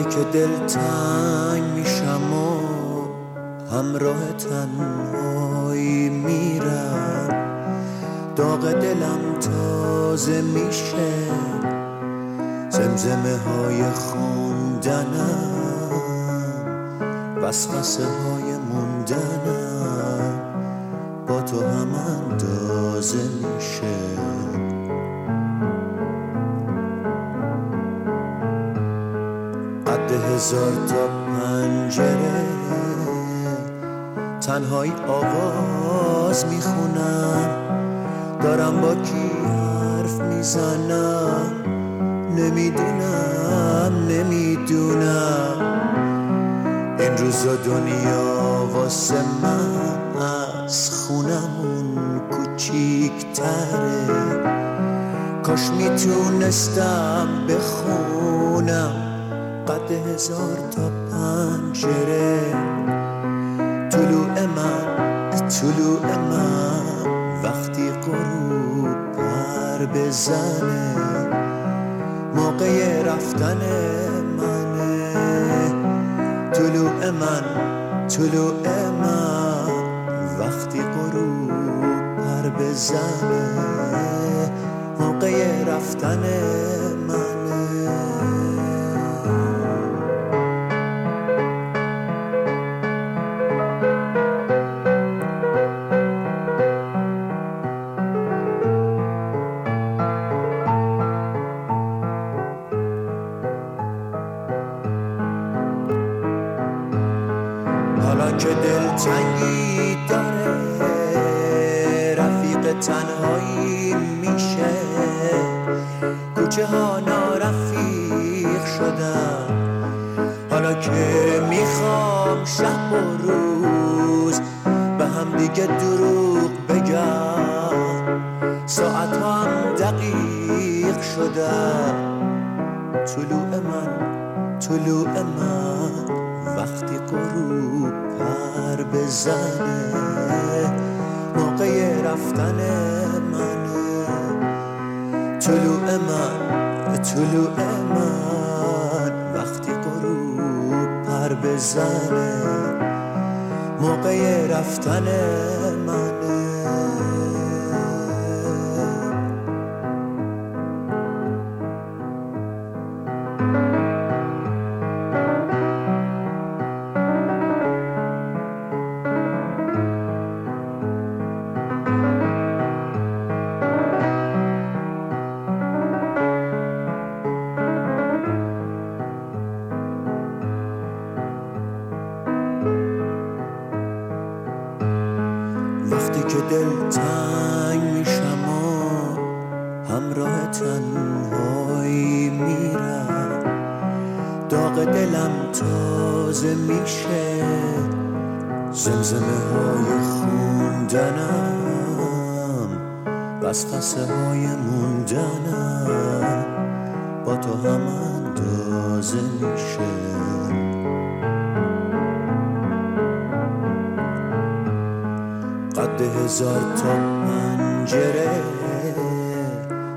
وقتی که دل تنگ میشم و همراه تنهایی میرم داغ دلم تازه میشه زمزمه های خوندنم وسوسه های موندنم با تو هم اندازه میشه. هزار تا پنجره. تنهایی آواز می‌خونم. دارم با کی حرف می‌زنم؟ نمی‌دونم نمی‌دونم. این روزا دنیا واسه من از خونمون کوچیکتره. کاش می‌تونستم بخونم قد هزار تا پنجره. طلوع من طلوع من وقتی غروب پر بزنه موقع رفتن منه. طلوع من طلوع من وقتی غروب پر بزنه موقع رفتن موقع وقتی که دل تنگ میشم و همراه تنهایی میرم. داغ دلم تازه میشه. زمزمه های خوندنم. وسوسه های موندنم. با تو هم اندازه میشه. قد هزار تا پنجره.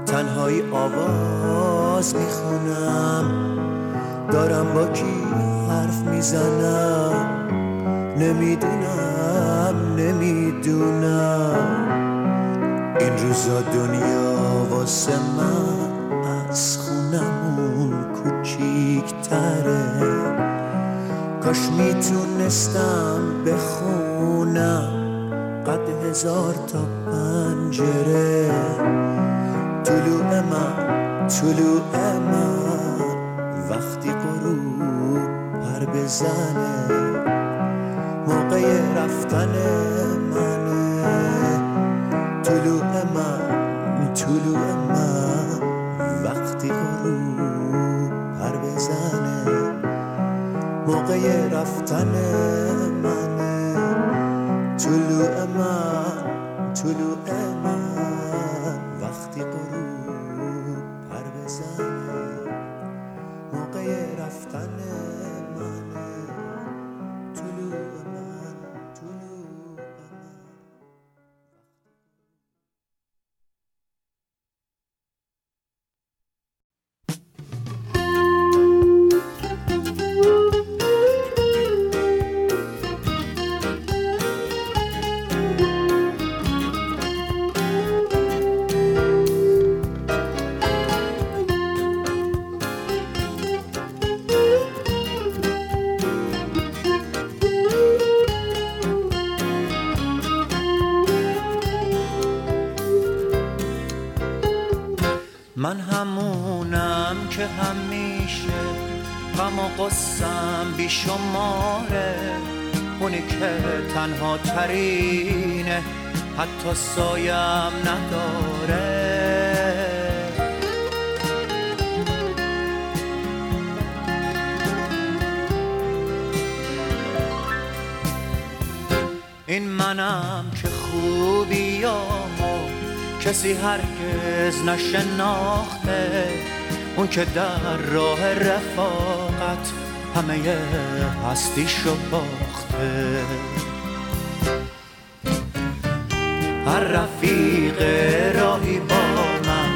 تنهایی آواز می‌خونم. دارم با کی حرف می‌زنم؟ نمی‌دونم نمی‌دونم. این روزا دنیا واسه من از خونمون کوچیکتره. کاش می‌تونستم بخونم قد هزار تا پنجره. طلوع من طلوع من. وقتی غروب پر بزنه تنها ترینه. حتی سایم نداره. این منم که خوبیامو کسی هرگز نشناخته. اون که در راه رفاقت همه هستیشو باخته. هر رفیق راهی با من.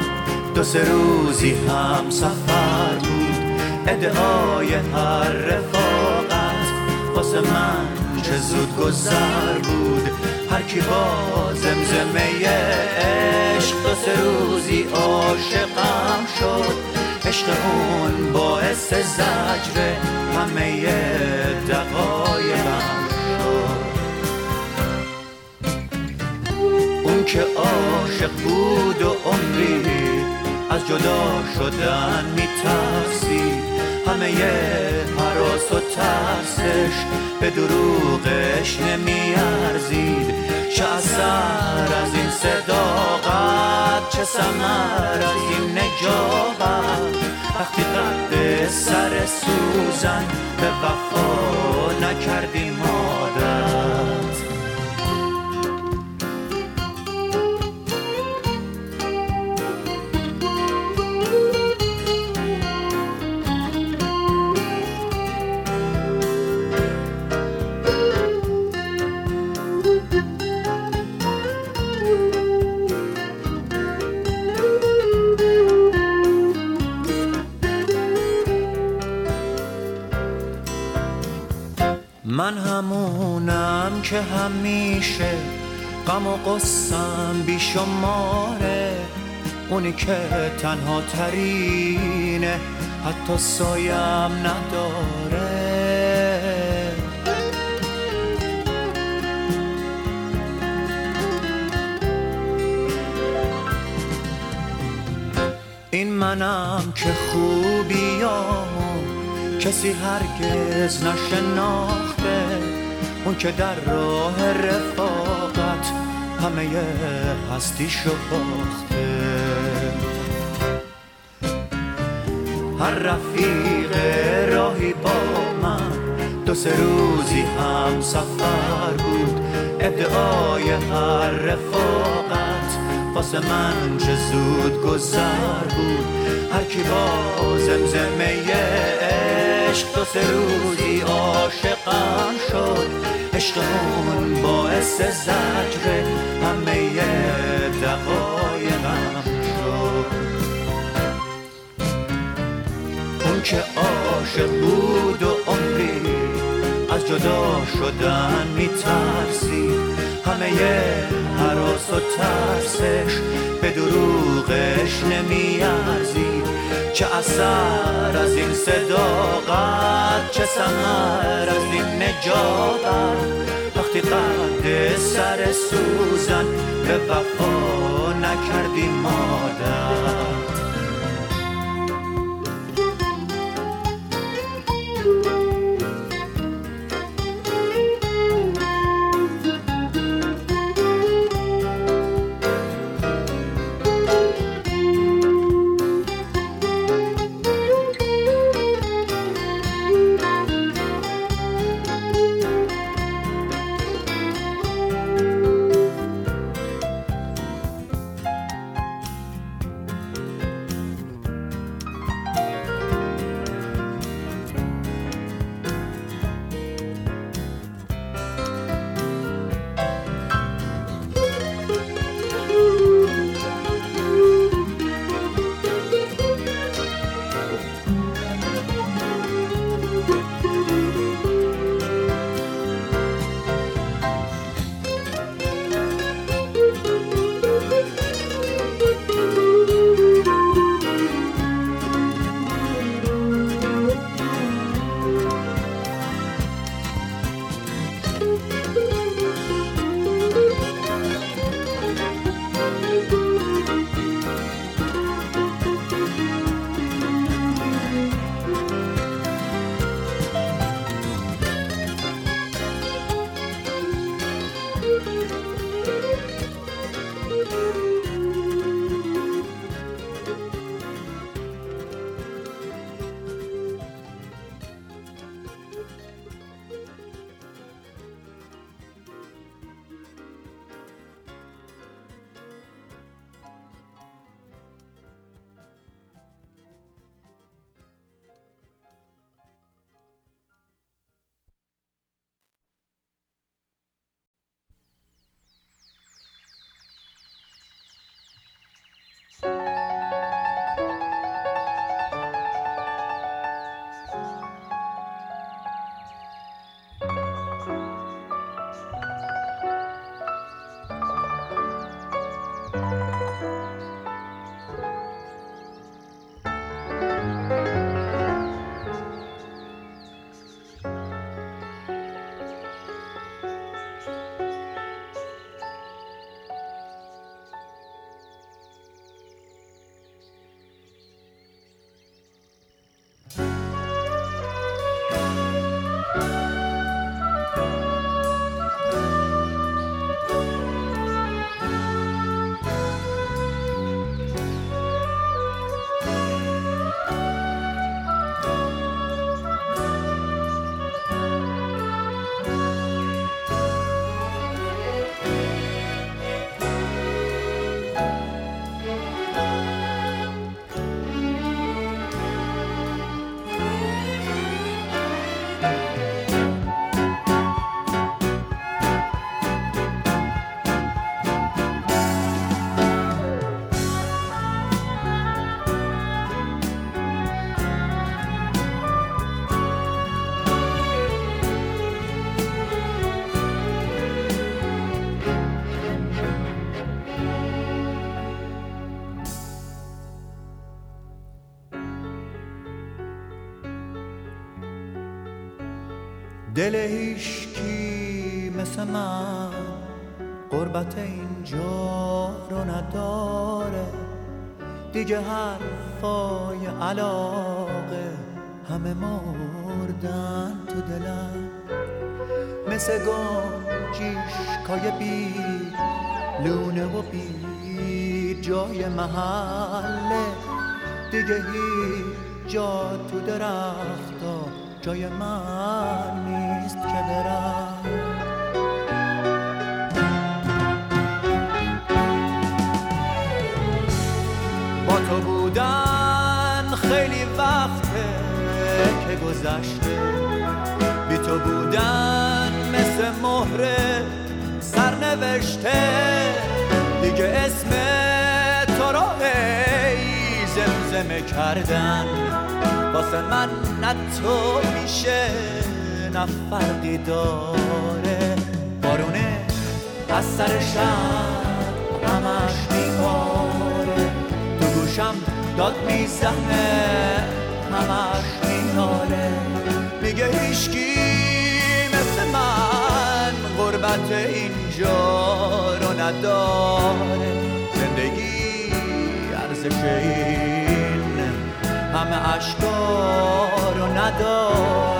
دو سه روزی هم سفر بود. ادعای هر رفاقت. واسه من چه زود گذر بود. هر کی با زمزمه عشق دو سه روزی عاشقم شد. عشق اون باعث زجر همه دقایقم. که عاشق بود و عمری از جدا شدن میترسید همه حراس و ترسش به دروغش نمیارزید. چه اثر از این صداقت چه سمر از این نجابت. وقتی قد سر سوزن به وفا نکردیم من همونم که همیشه غم و قصم بیشماره. اونی که تنها ترینه حتی سایم نداره. این منم که خوبیامو کسی هرگز نشناخته اون که در راه رفاقت همه هستیشو باخته. هر رفیق راهی با من دو سه روزی هم سفر بود. ادعای هر رفاقت واسه من چه زود گذر بود. هر کی با زمزمه عشق دو سه روزی عاشقم شد. عشق اون باعث زجر همه دقایقم شد. اون که عاشق بود و عمری از جدا شدن میترسید. همه حراس و ترسش به دروغش نمیارزید. چه اثر از این صداقت چه سمر از این نجابت. وقتی قد سر سوزن به وفا نکردی مادر. دل هیشکی مثل من قربت اینجا رو نداره. دیگه حرفای علاقه همه مردن تو دلم مثل گنجیشکای بی لونه و بی جای محله. دیگه هیچ جا تو درختا جای من نیست که برم. با تو بودن خیلی وقته که گذشته. بی تو بودن مثل مهره سرنوشته. دیگه اسم تو را ای زمزمه کردن. واسه من نه میشه. نه فرقی داره بارونه از سر شب همش میباره تو گوشم داد می‌زنه همش میناله میگه هیشکی مثل من غربت اینجا رو نداره. زندگی ارزش این همه اشکا رو نداره.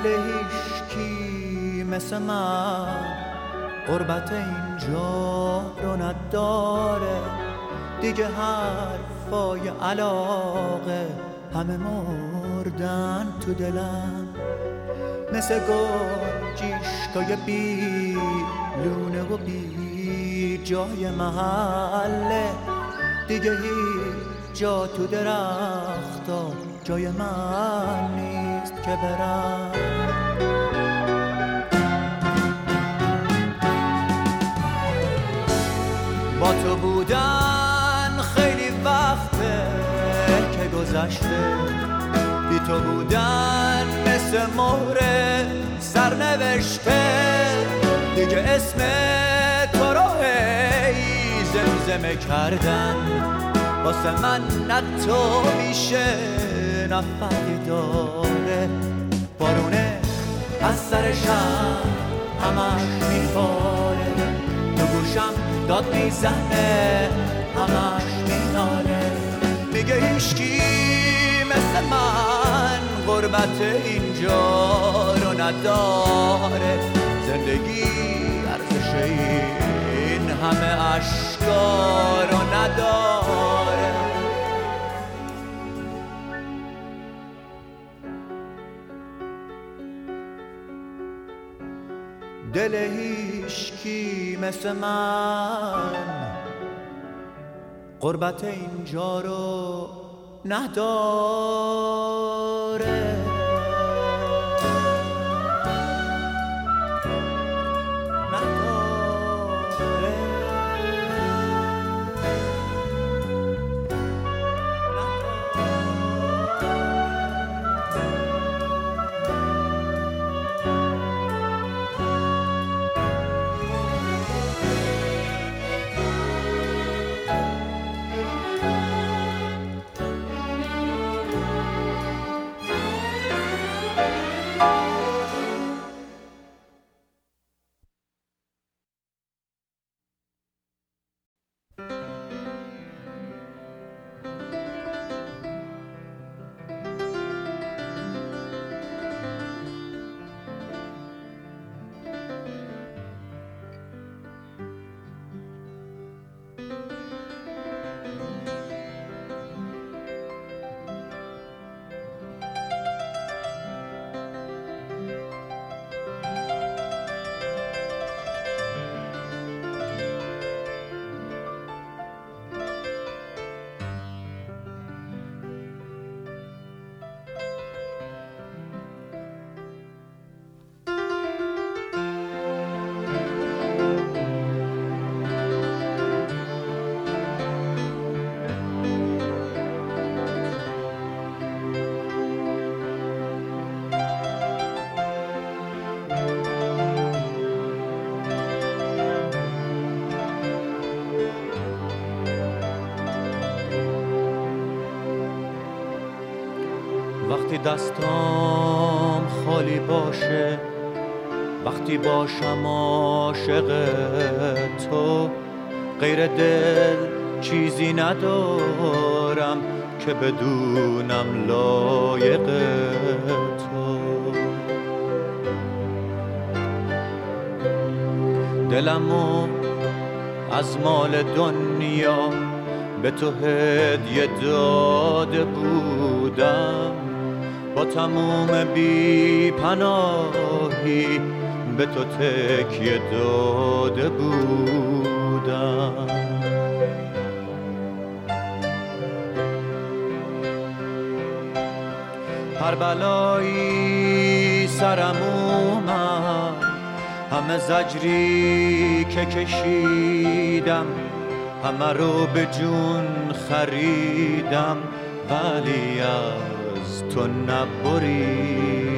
دل هیشکی مثل من قربت اینجا رو نداره. دیگه حرفای علاقه همه مردن تو دلم. مثل گنجیشکای بی لونه و بی جای محله. دیگه هیچ جا تو درختا جای من نیست. که برم. با تو بودن خیلی وقته که گذشته. بی تو بودن مثل مهره سرنوشته. دیگه اسم تو رو زمزمه کردن واسه من نه تو میشه. نه فرقی داره بارونه از سر شم همش میباره تو گوشم داد می‌زنه همش میناله میگه هیشکی مثل من غربت اینجا رو نداره زندگی ارزش این همه اشکا رو نداره دل هیشکی مثل من. قربت اینجا رو نداره وقتی دستام خالی باشه وقتی باشم عاشق تو غیر دل چیزی ندارم که بدونم لایق تو. دلمو از مال دنیا به تو هدیه داده بودم. تموم بی پناهی به تو تکیه داده بودم. هر بلایی سرم اومد همه زجری که کشیدم همه رو به جون خریدم. ولی تو نبریدم.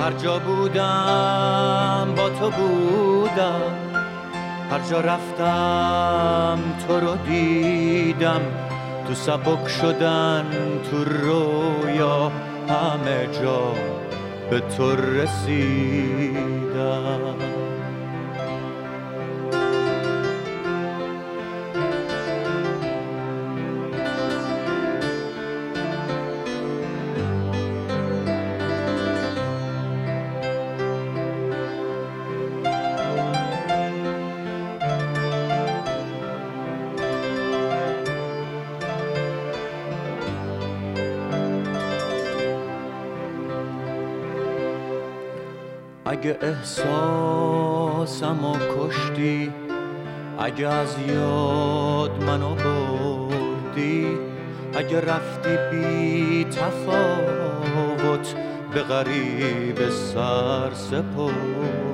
هر جا بودم با تو بودم. هر جا رفتم تو رو دیدم. تو سبک شدن تو رویا همه جا به تو رسیدم. اگه احساسم و کشتی اگه از یاد منو بردی اگه رفتی بی تفاوت به غریب سر سپردی.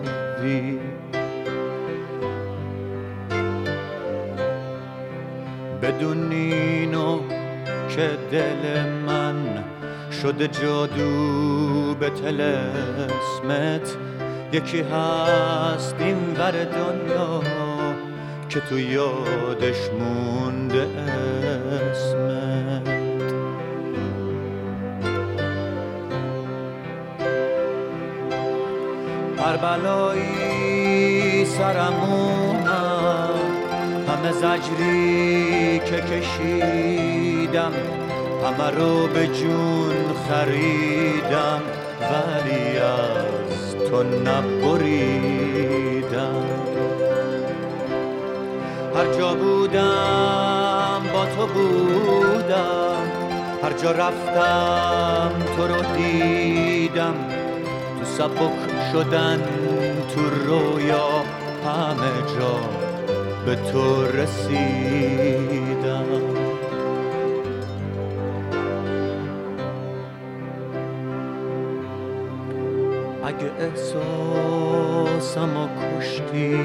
بدون اینو که دل من شده جادو به تلسمت یکی هست این ور دنیا که تو یادش مونده اسمت. هر بلایی سرم همه زجری که کشیدم همه رو به جون خریدم. ولی از تو نبریدم. هر جا بودم با تو بودم. هر جا رفتم تو رو دیدم. تو سبک شدن تو رویا همه جا به تو رسیدم. اگه احساسم و کشتی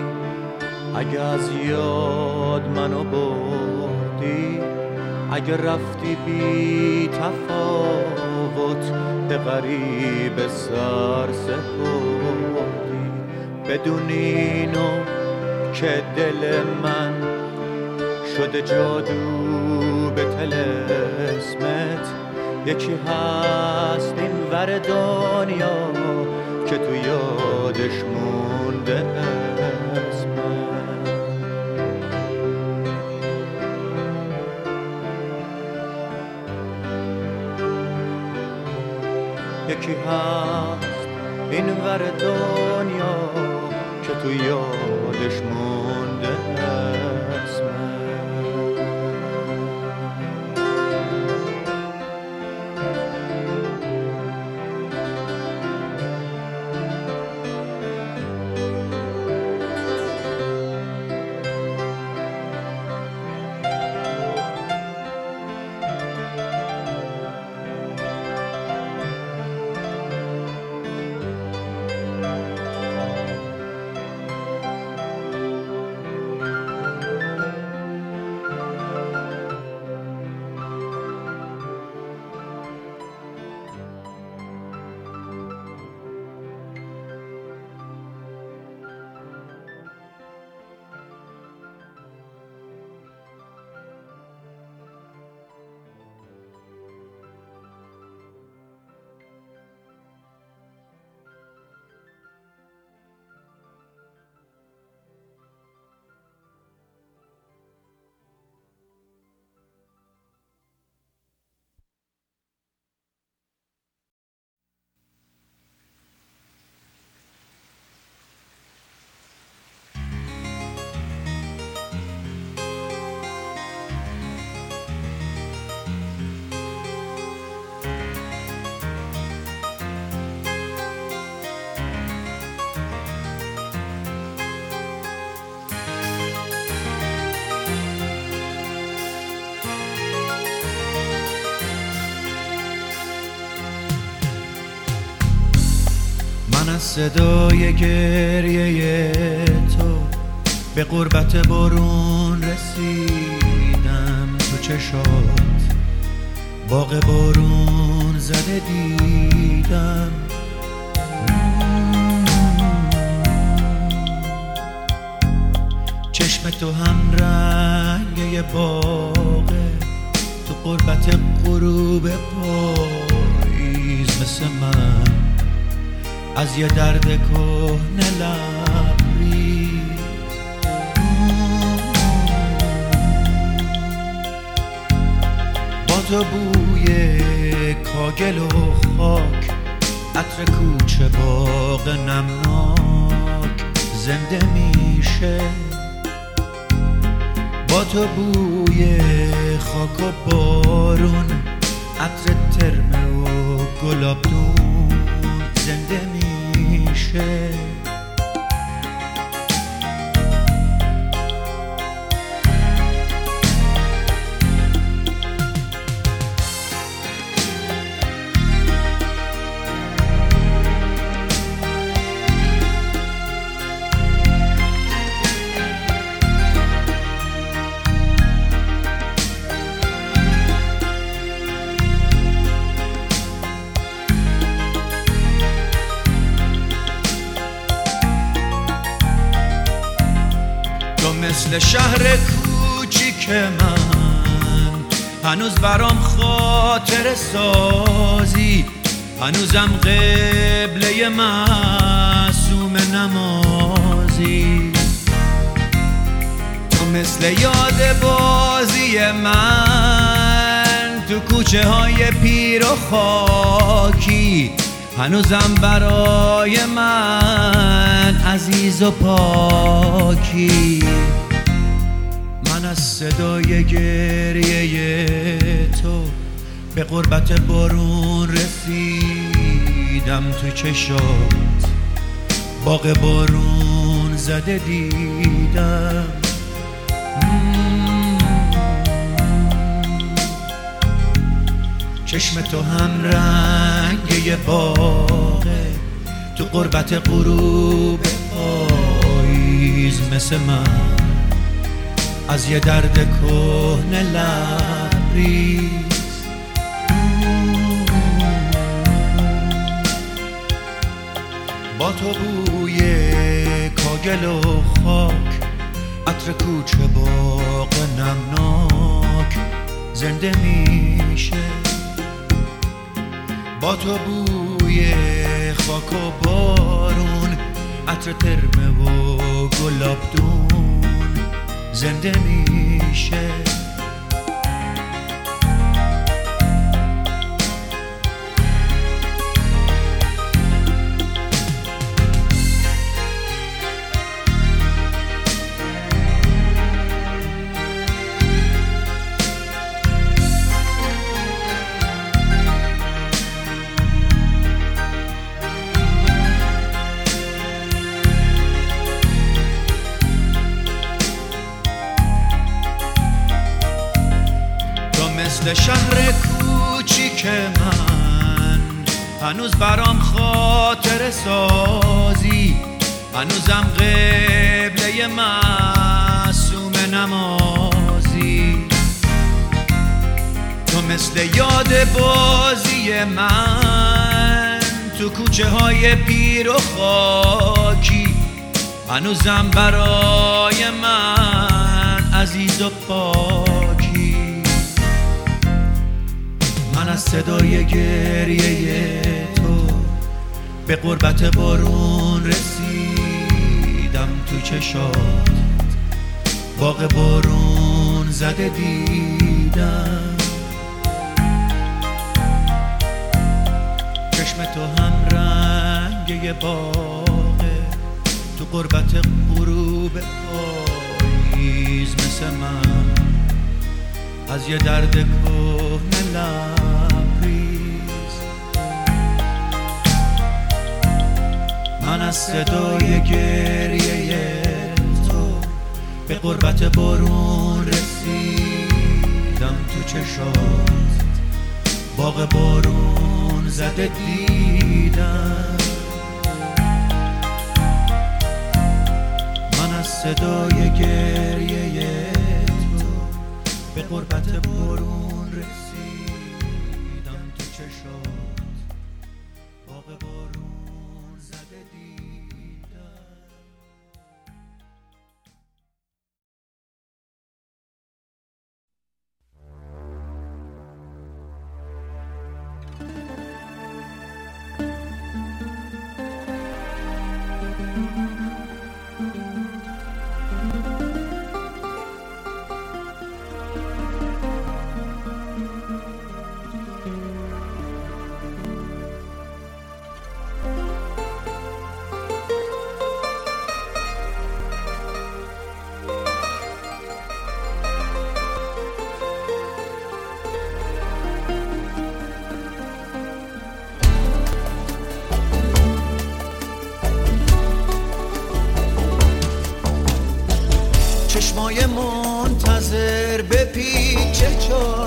اگه از یاد منو بردی اگه رفتی بی تفاوت به غریب سر سپردی. بدون اینو که دل من شده جادو به تلسمت یکی هست این ور دنیا که تو یادش مونده یکی هست این ور دنیا که تو یادش مونده. از صدای گریه تو به قربت بارون رسیدم. تو چشات باغ بارون زده دیدم. چشم تو هم رنگ باغه تو قربت غروب پاییز مثل من. از یه درد کهنه لبریز. با تو بوی کاگل و خاک عطر کوچه باغ نمناک زنده میشه. با تو بوی خاک و بارون عطر ترمه و زنده میشه هنوز برام خاطر سازی. هنوزم قبله معصوم نمازی. تو مثل یاد بازی من تو کوچه های پیر و خاکی. هنوزم برای من عزیز و پاکی. صدای گریه تو به قربت بارون رسیدم تو چشات. باغ بارون زده دیدم. چشم تو هم رنگ یه باغه تو قربت غروب پاییز مثل من. از یه درد کهنه لبریز. با تو بوی کاگل و خاک عطر کوچه باغ نمناک زنده میشه. با تو بوی خاک و بارون عطر ترمه و گلابدون. زنده میشه. مثل شهر کوچیک من. هنوز برام خاطر سازی. هنوزم قبله معصوم نمازی. تو مثل یاد بازی من. تو کوچه های پیر و خاکی. هنوزم برای من عزیز و پاکی صدای گریه تو. به قربت بارون رسیدم تو چشات. باغ بارون زده دیدم. چشم تو هم رنگ باغه تو قربت غروب پاییز مثل من. از یه درد کهنه من از صدای گریه تو به قربت بارون رسیدم تو چشات. باغ بارون زده دیدم. من از صدای گریه تو به قربت بارون پیچ جاده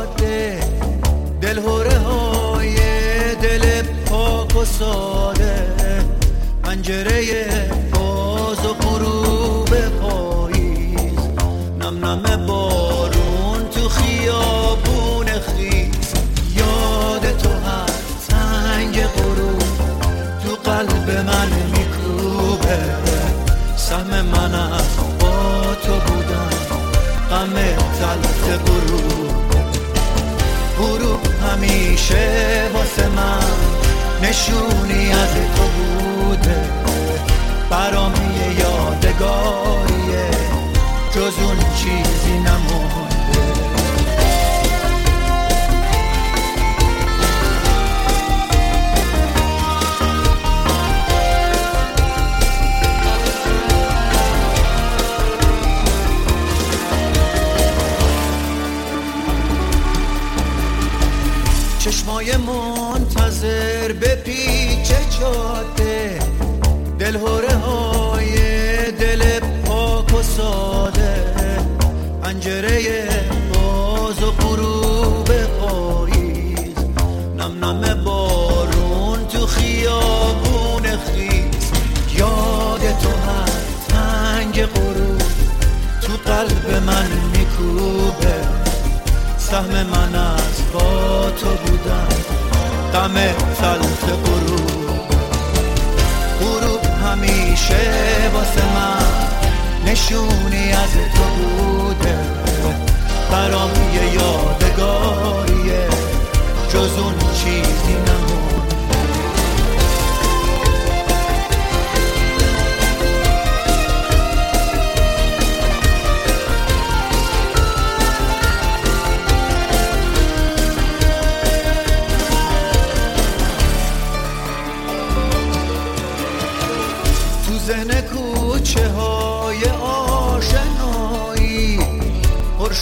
همیشه واسه من نشونی از تو بوده. برام یه یادگاریه. جز اون چیزی نمونده. سهم من از با تو بودم. غم تلخ غروب. غروب همیشه واسه من نشونی از تو بوده. برام یه یادگاریه جز اون چیزی نمون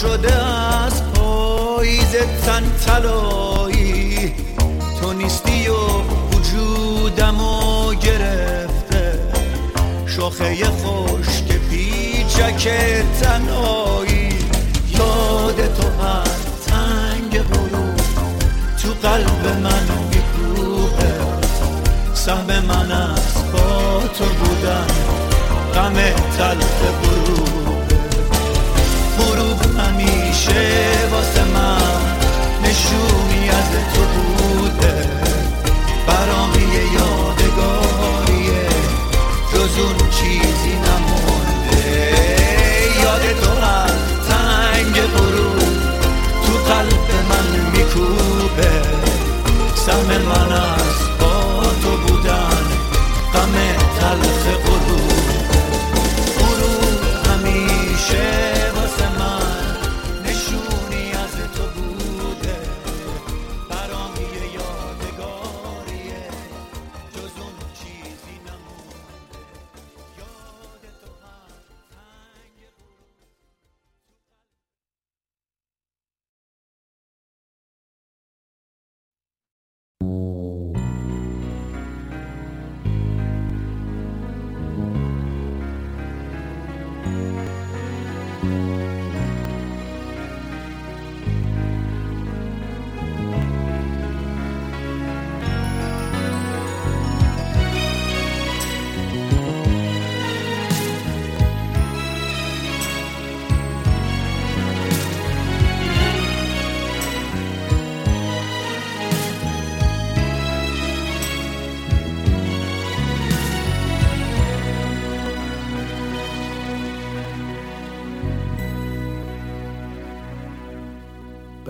شده از پاییز تن تلایی تو نیستی و وجودمو گرفته. شاخه خشک پیچک تنهایی. یاد تو هر تنگ غروب. تو قلب من میکوبه سهم من از با تو بودم غم تلخ غروب. همیشه واسه من نشونی از تو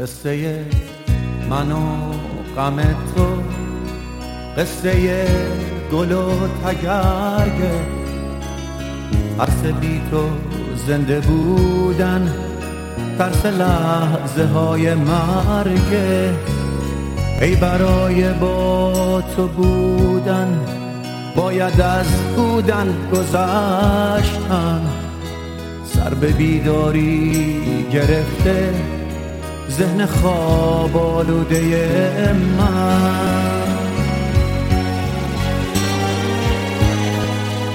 قصه من و غم تو قصه گل و تگرگه ترس بی تو زنده بودن ترس لحظه های مرگه ای برای با تو بودن باید از بودن گذشتن. سر به بیداری گرفته ذهن خواب آلوده من.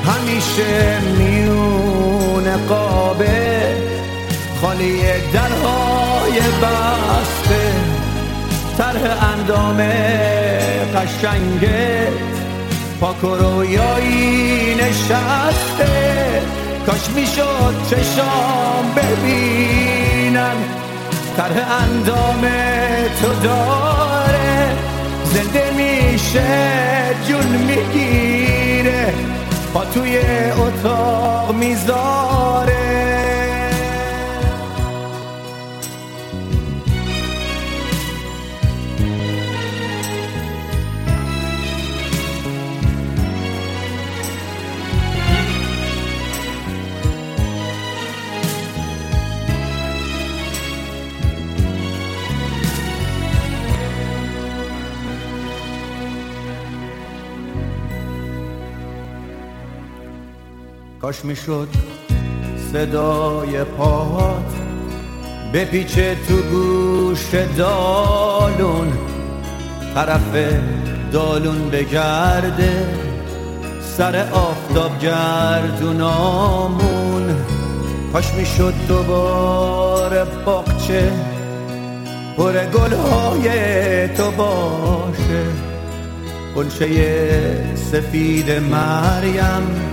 همیشه میون قابه خالی درهای بسته. طرح اندام قشنگت پاک و رویایی نشسته. کاش می‌شد چشام ببینن. طرح اندام تو داره. زنده میشه جون می‌گیره. پا توی اتاق می‌ذاره. کاش می‌شد صدای پاهات بپیچه تو گوش دالون طرف دالون بگرده سر آفتاب گردونامون. کاش می‌شد دوباره باغچه پر گلهای تو باشه. گلچه سفید مریم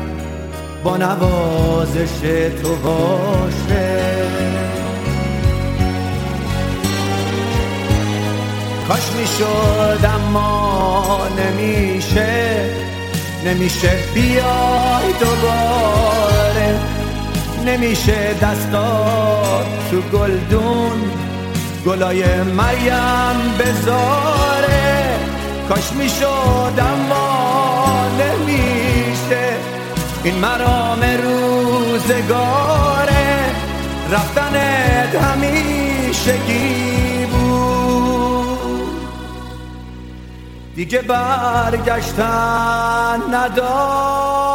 با نوازش تو باشه. کاش می‌شد اما نمیشه نمیشه بیای دوباره. نمیشه دستات تو گلدون گلای مریم بذاره. کاش می‌شد اما این مرام روزگاره رفتنت همیشگی بود. دیگه برگشتن نداره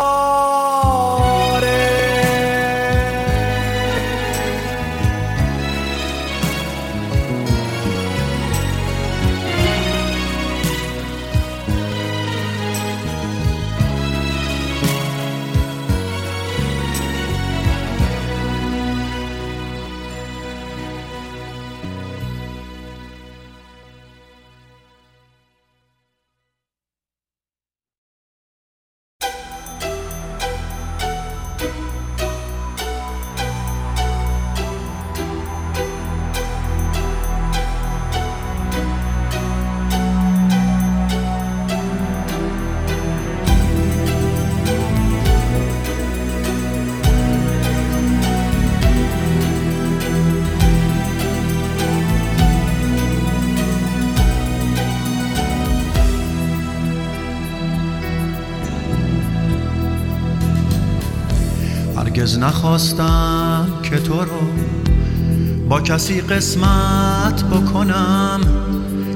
هرگز نخواستم که تو رو با کسی قسمت بکنم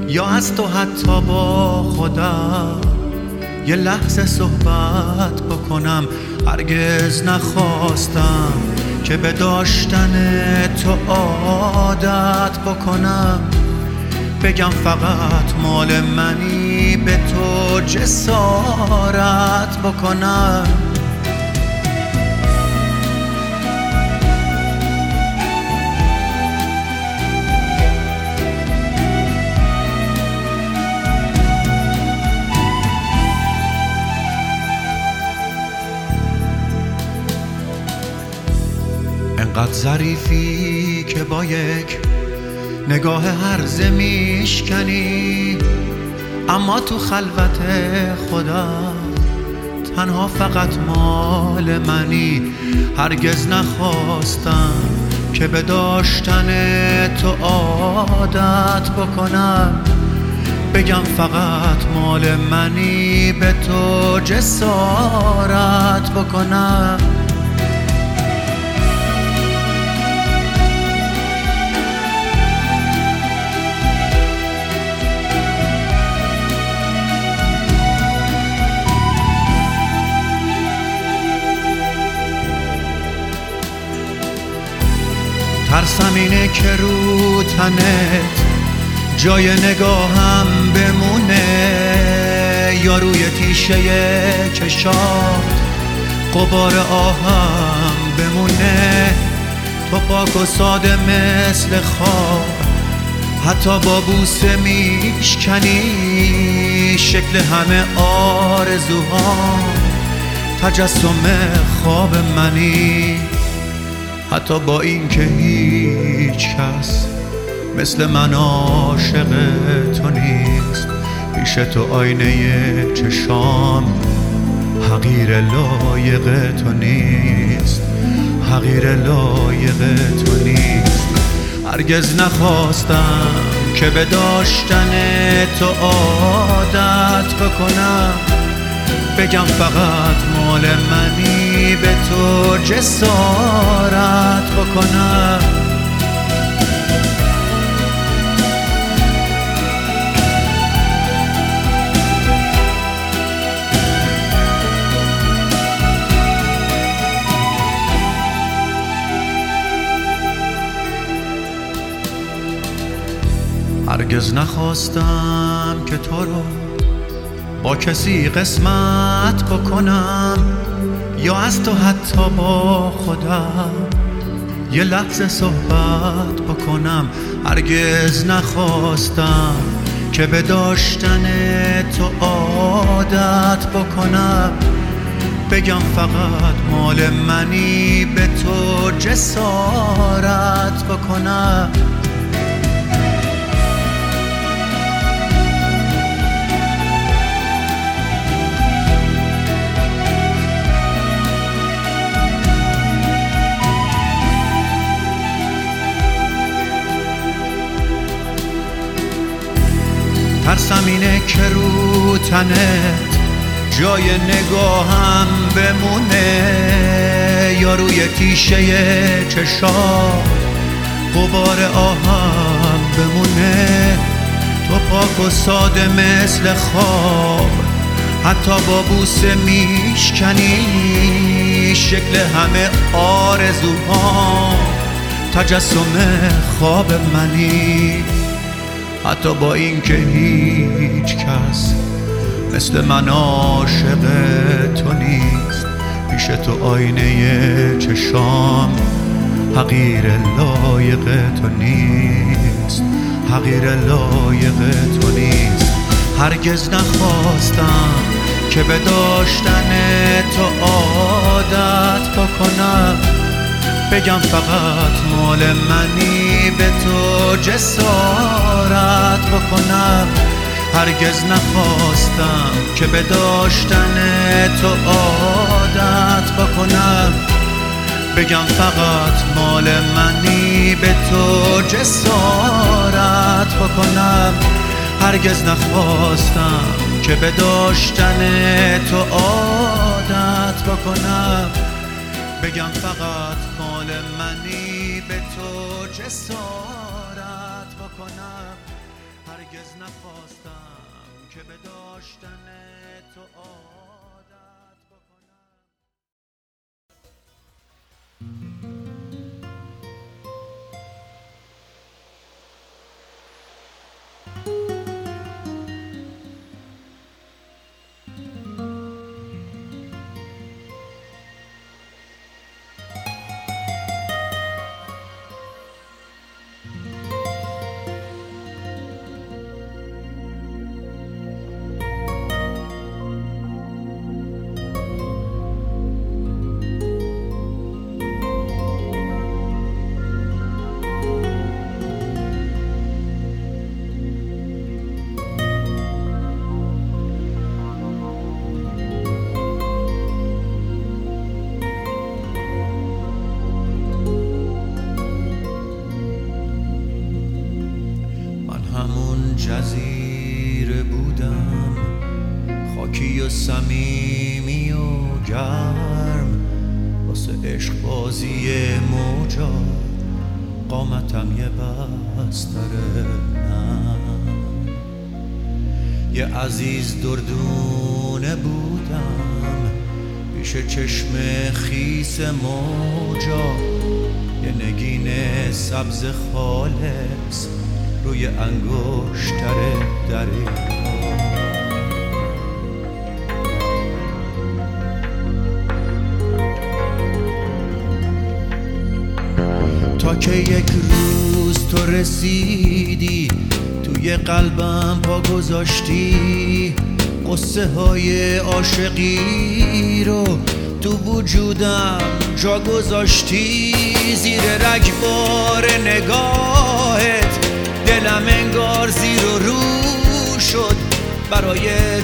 یا از تو حتی با خودم یه لحظه صحبت بکنم. هرگز نخواستم که به داشتن تو عادت بکنم. بگم فقط مال منی به تو جسارت بکنم. ظریفی که با یک نگاه هرزه میشکنی. اما تو خلوت خودم تنها فقط مال منی. هرگز نخواستم که به داشتن تو عادت بکنم. بگم فقط مال منی به تو جسارت بکنم. ترسم اینه که رو تنت جای نگاهم بمونه یا روی تیشه چشات قبار آهم بمونه تو پاک و ساده مثل خواب حتی با بوسه میشکنی شکل همه آرزوها تجسم خواب منی. حتی با اینکه هیچ کس مثل من عاشق تو نیست. پیش تو آینه چشام حقیر لایق تو نیست. حقیر لایق تو نیست. هرگز نخواستم که به داشتن تو عادت بکنم. بگم فقط مال منی به تو جسارت بکنم. هرگز نخواستم که تو رو با کسی قسمت بکنم یا از تو حتی با خودم یه لحظه صحبت بکنم. هرگز نخواستم که به داشتن تو عادت بکنم. بگم فقط مال منی به تو جسارت بکنم. ترسم اینه که رو تنت جای نگاهم بمونه یا روی تیشه چشا قبار آهم بمونه. تو پاک و ساده مثل خواب حتی با بوسه میشکنی. شکل همه آرزوها تجسم خواب منی. حتی با اینکه هیچ کس مثل من عاشق تو نیست. پیش تو آینه چشام حقیر لایق تو نیست. حقیر لایق تو نیست. هرگز نخواستم که به داشتن تو عادت بکنم. بگم فقط مال منی به تو جسارت بکنم. هرگز نخواستم که به داشتن تو عادت بکنم. بگم فقط مال منی به تو جسارت بکنم. هرگز نخواستم که به داشتن تو عادت بکنم. بگم فقط منی به تو جسارت بکنم. هرگز نخواستم که به داشتن تو عادت بکنم. یه عزیز دردونه بودم. پیش چشم خیس موجا. یه نگین سبز خالص روی انگشتر دریا تا که یک روز تو رسیدی توی قلبم پا گذاشتی. قصه های عاشقی رو تو وجودم جا گذاشتی. زیر رگبار نگاهت دلم انگار زیر و رو شد. برای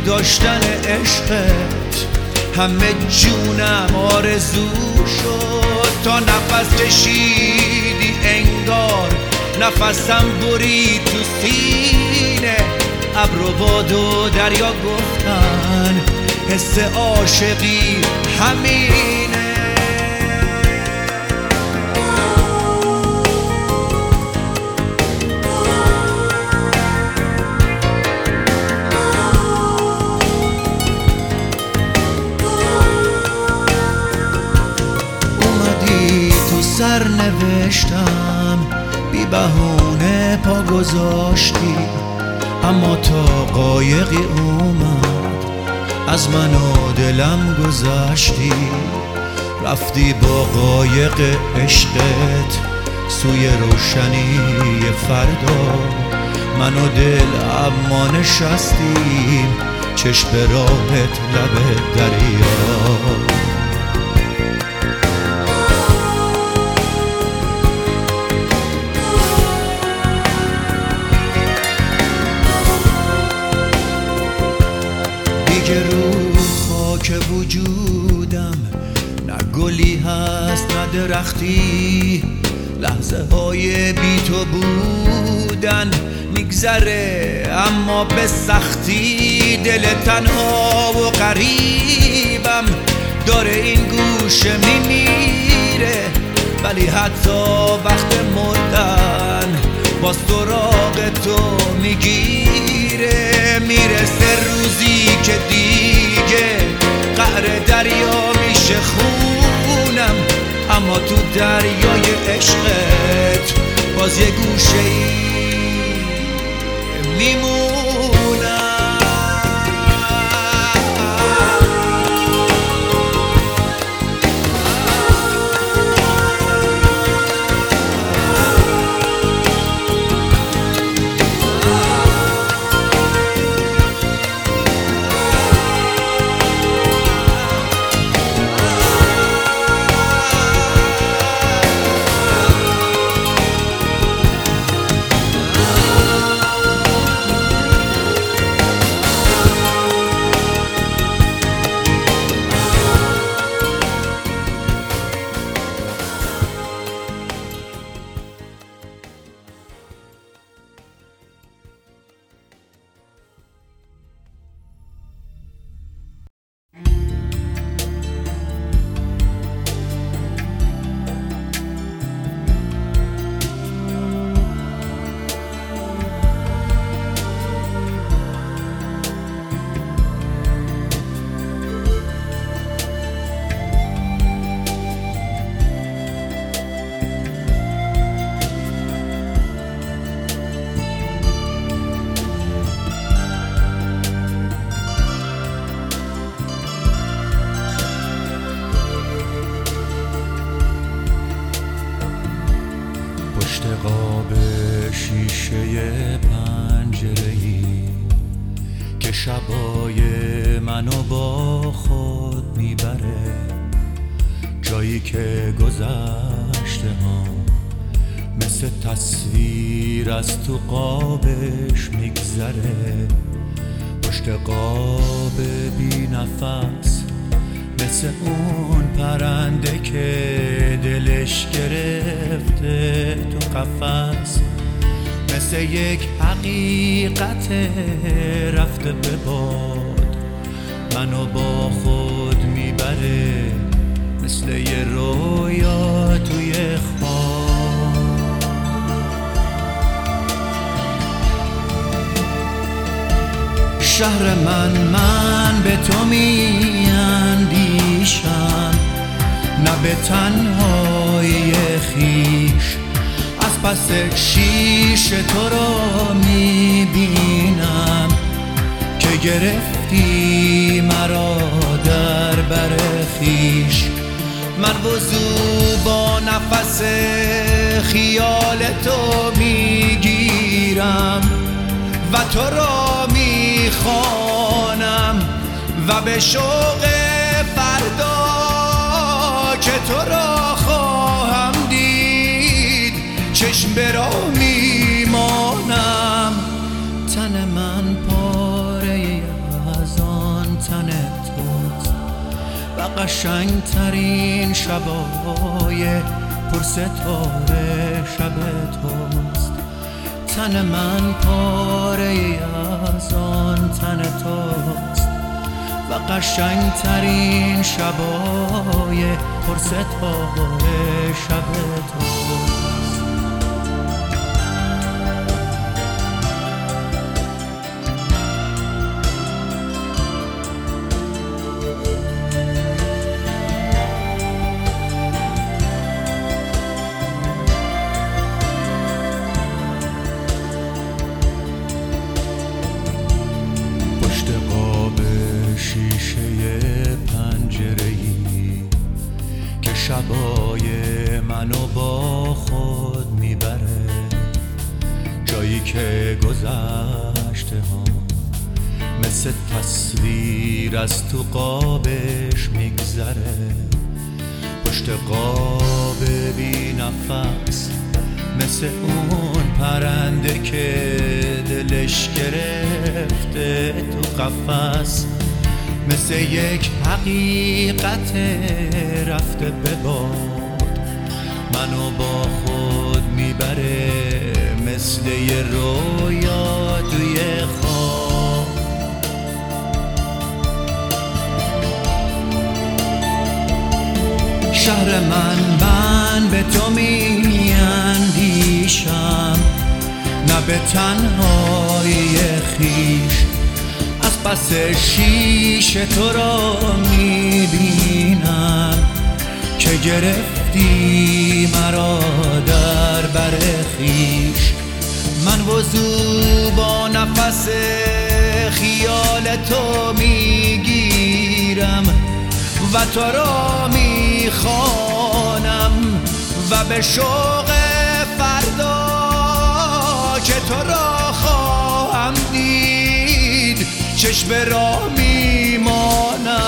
داشتن عشقت همه جونم آرزو شد. تا نفس کشیدی انگار نفسم برید تو سینه. ابر و دریا گفتن حس عاشقی همینه. اومدی بهونه پا گذاشتی اما تا قایقی اومد از من و دلم گذشتی. رفتی با قایق عشقت سوی روشنی فردا. من و دل اما نشستیم چشم راهت لب دریا. درختی لحظه های بی تو بودن میگذره اما به سختی دل تنها و قریبم داره این گوشه میمیره. ولی حتی وقت مردن با سراغ تو می‌گیره. می‌رسه روزی که دیگه قعر دریا میشه خونم اما تو دریای عشقت باز یه گوشه ای. میمونم از تو قابش میگذره. پشت قاب بی نفس مثل اون پرنده که دلش گرفته تو قفس. مثل یک حقیقت رفته به باد منو با خود می‌بره. مثل یه رویا توی خواب شهر من من به تو میاندیشم. نه به تنهای خیش از پس شیش تو را می‌بینم. که گرفتی مرا در بر خیش من وضو با نفس خیال تو می‌گیرم و تو را می‌خوانم و به شوق فردا که تو را خواهم دید چشم برا میمانم. تن من پاره از آن تن توست و قشنگ ترین شبای پر ستاره شب توست. تن من پاره از آن تن توست و قشنگ ترین شبای پر ستاره شب توست نه به تنهای خیش. از پس شیش تو را می‌بینم که گرفتی مرا در بر خیش. من وضو با نفس خیال تو می‌گیرم و تو را می‌خوانم و به شوق فردا که تو را خواهم دید. چشم را میمانم.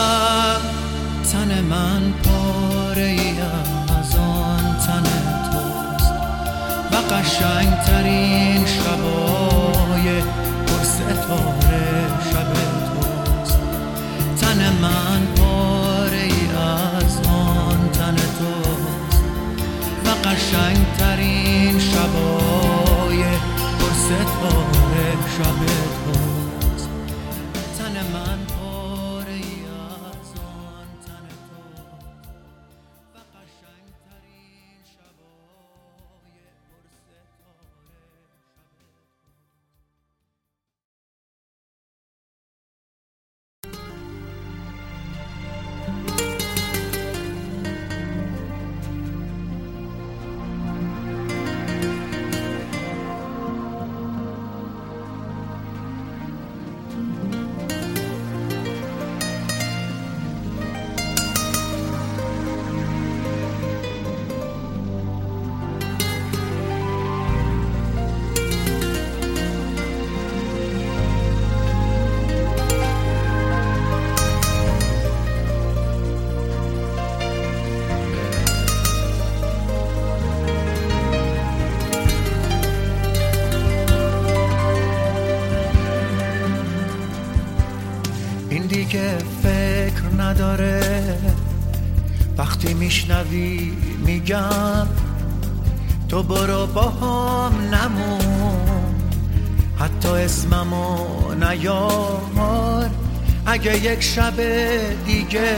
تن من پاره ای از آن تن توست. و قشنگ ترین شبای پر ستاره شب توست. تن من پاره از آن تن توست. و قشنگ ترین شبای ستاره دیگه فکر نداره. وقتی میشنوی میگم تو برو با هم نمون. حتی اسممو نیار اگه یک شب دیگه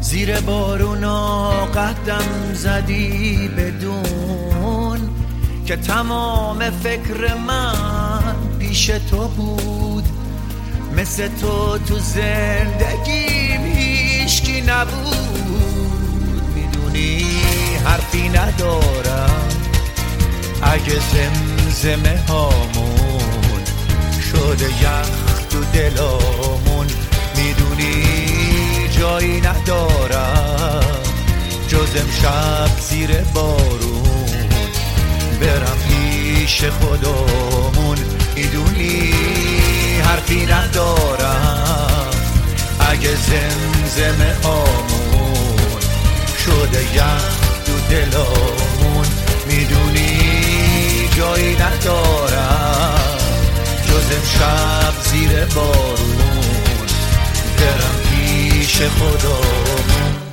زیر بارونا قدم زدی بدون که تمام فکر من پیش تو بود. مثل تو تو زندگیم هیشکی نبود. می‌دونی حرفی ندارم. اگه زمزمه هامون شده یخ تو دلامون می‌دونی جایی ندارم. جز امشب زیر بارون برم پیش خودمون. می‌دونی حرفی ندارم. اگه زمزمه هامون شده یخ تو دلامون می‌دونی جایی ندارم. جز امشب زیر بارون برم پیش خودمون.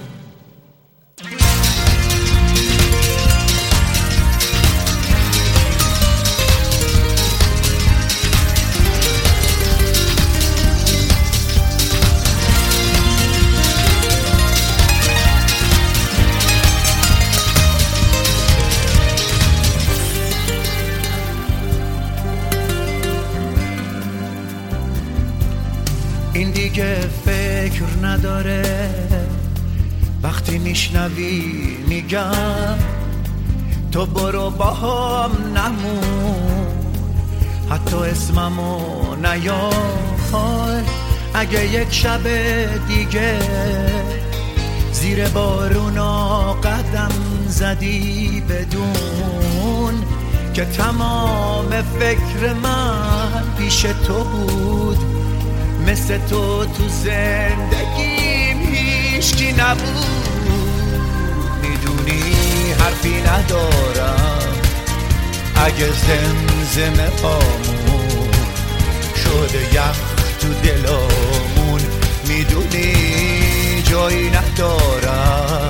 دیگه فکر نداره. وقتی میشنوی میگم تو برو با هم نمون حتی اسممو نیار اگه یک شب دیگه زیر بارونا قدم زدی بدون که تمام فکر من پیش تو بود. مثل تو تو زندگیم هیشکی نبود. می‌دونی حرفی ندارم. اگه زمزمه پامون شده یخ تو دلامون می‌دونی جایی ندارم.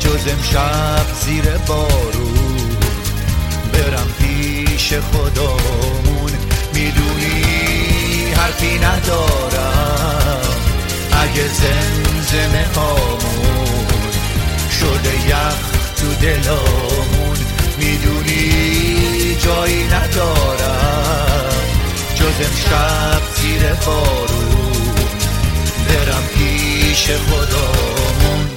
جز امشب زیر بارون برم پیش خدامون می‌دونی حرفی ندارم. اگه زمزمه هامون شده یخ تو دلامون می‌دونی جایی ندارم. جز امشب زیر بارون برم پیش خدامون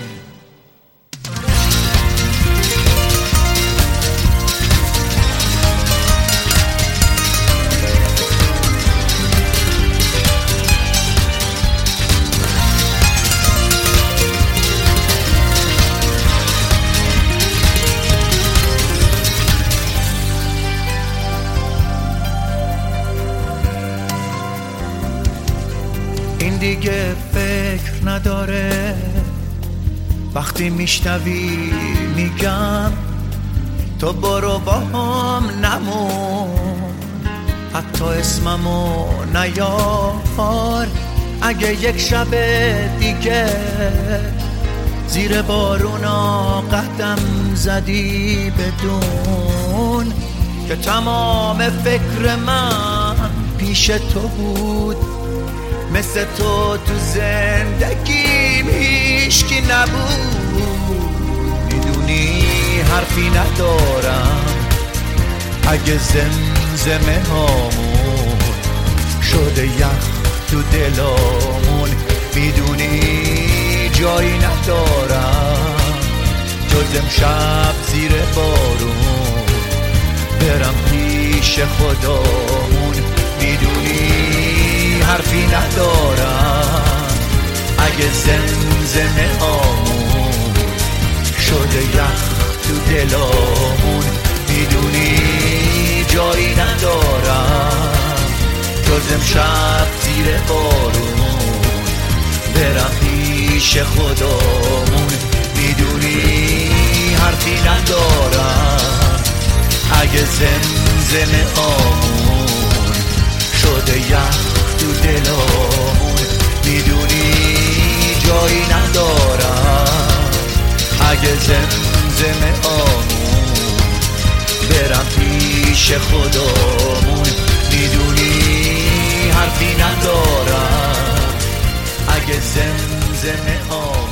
دیگه فکر نداره. وقتی میشنوی میگم تو برو با هم نمون. حتی اسممو نیار. اگه یک شب دیگه زیر بارونا قدم زدی بدون که تمام فکر من پیش تو بود. مثل تو تو زندگیم هیشکی نبود. می‌دونی حرفی ندارم. اگه زمزمه هامون شده یخ تو دلامون می‌دونی جایی ندارم. جز امشب زیر بارون برم پیش خدامون. حرفی ندارم. اگه زمزمه آمون شده یخ تو دلامون می‌دونی جایی ندارم. جز امشب زیر بارون برم پیش خدامون می‌دونی حرفی ندارم. اگه زمزمه آمون شده یخ تو دلامون. می‌دونی جایی ندارم. اگه زمزم آمون. برم پیش خدامون می‌دونی حرفی ندارم. اگه زمزم آمون.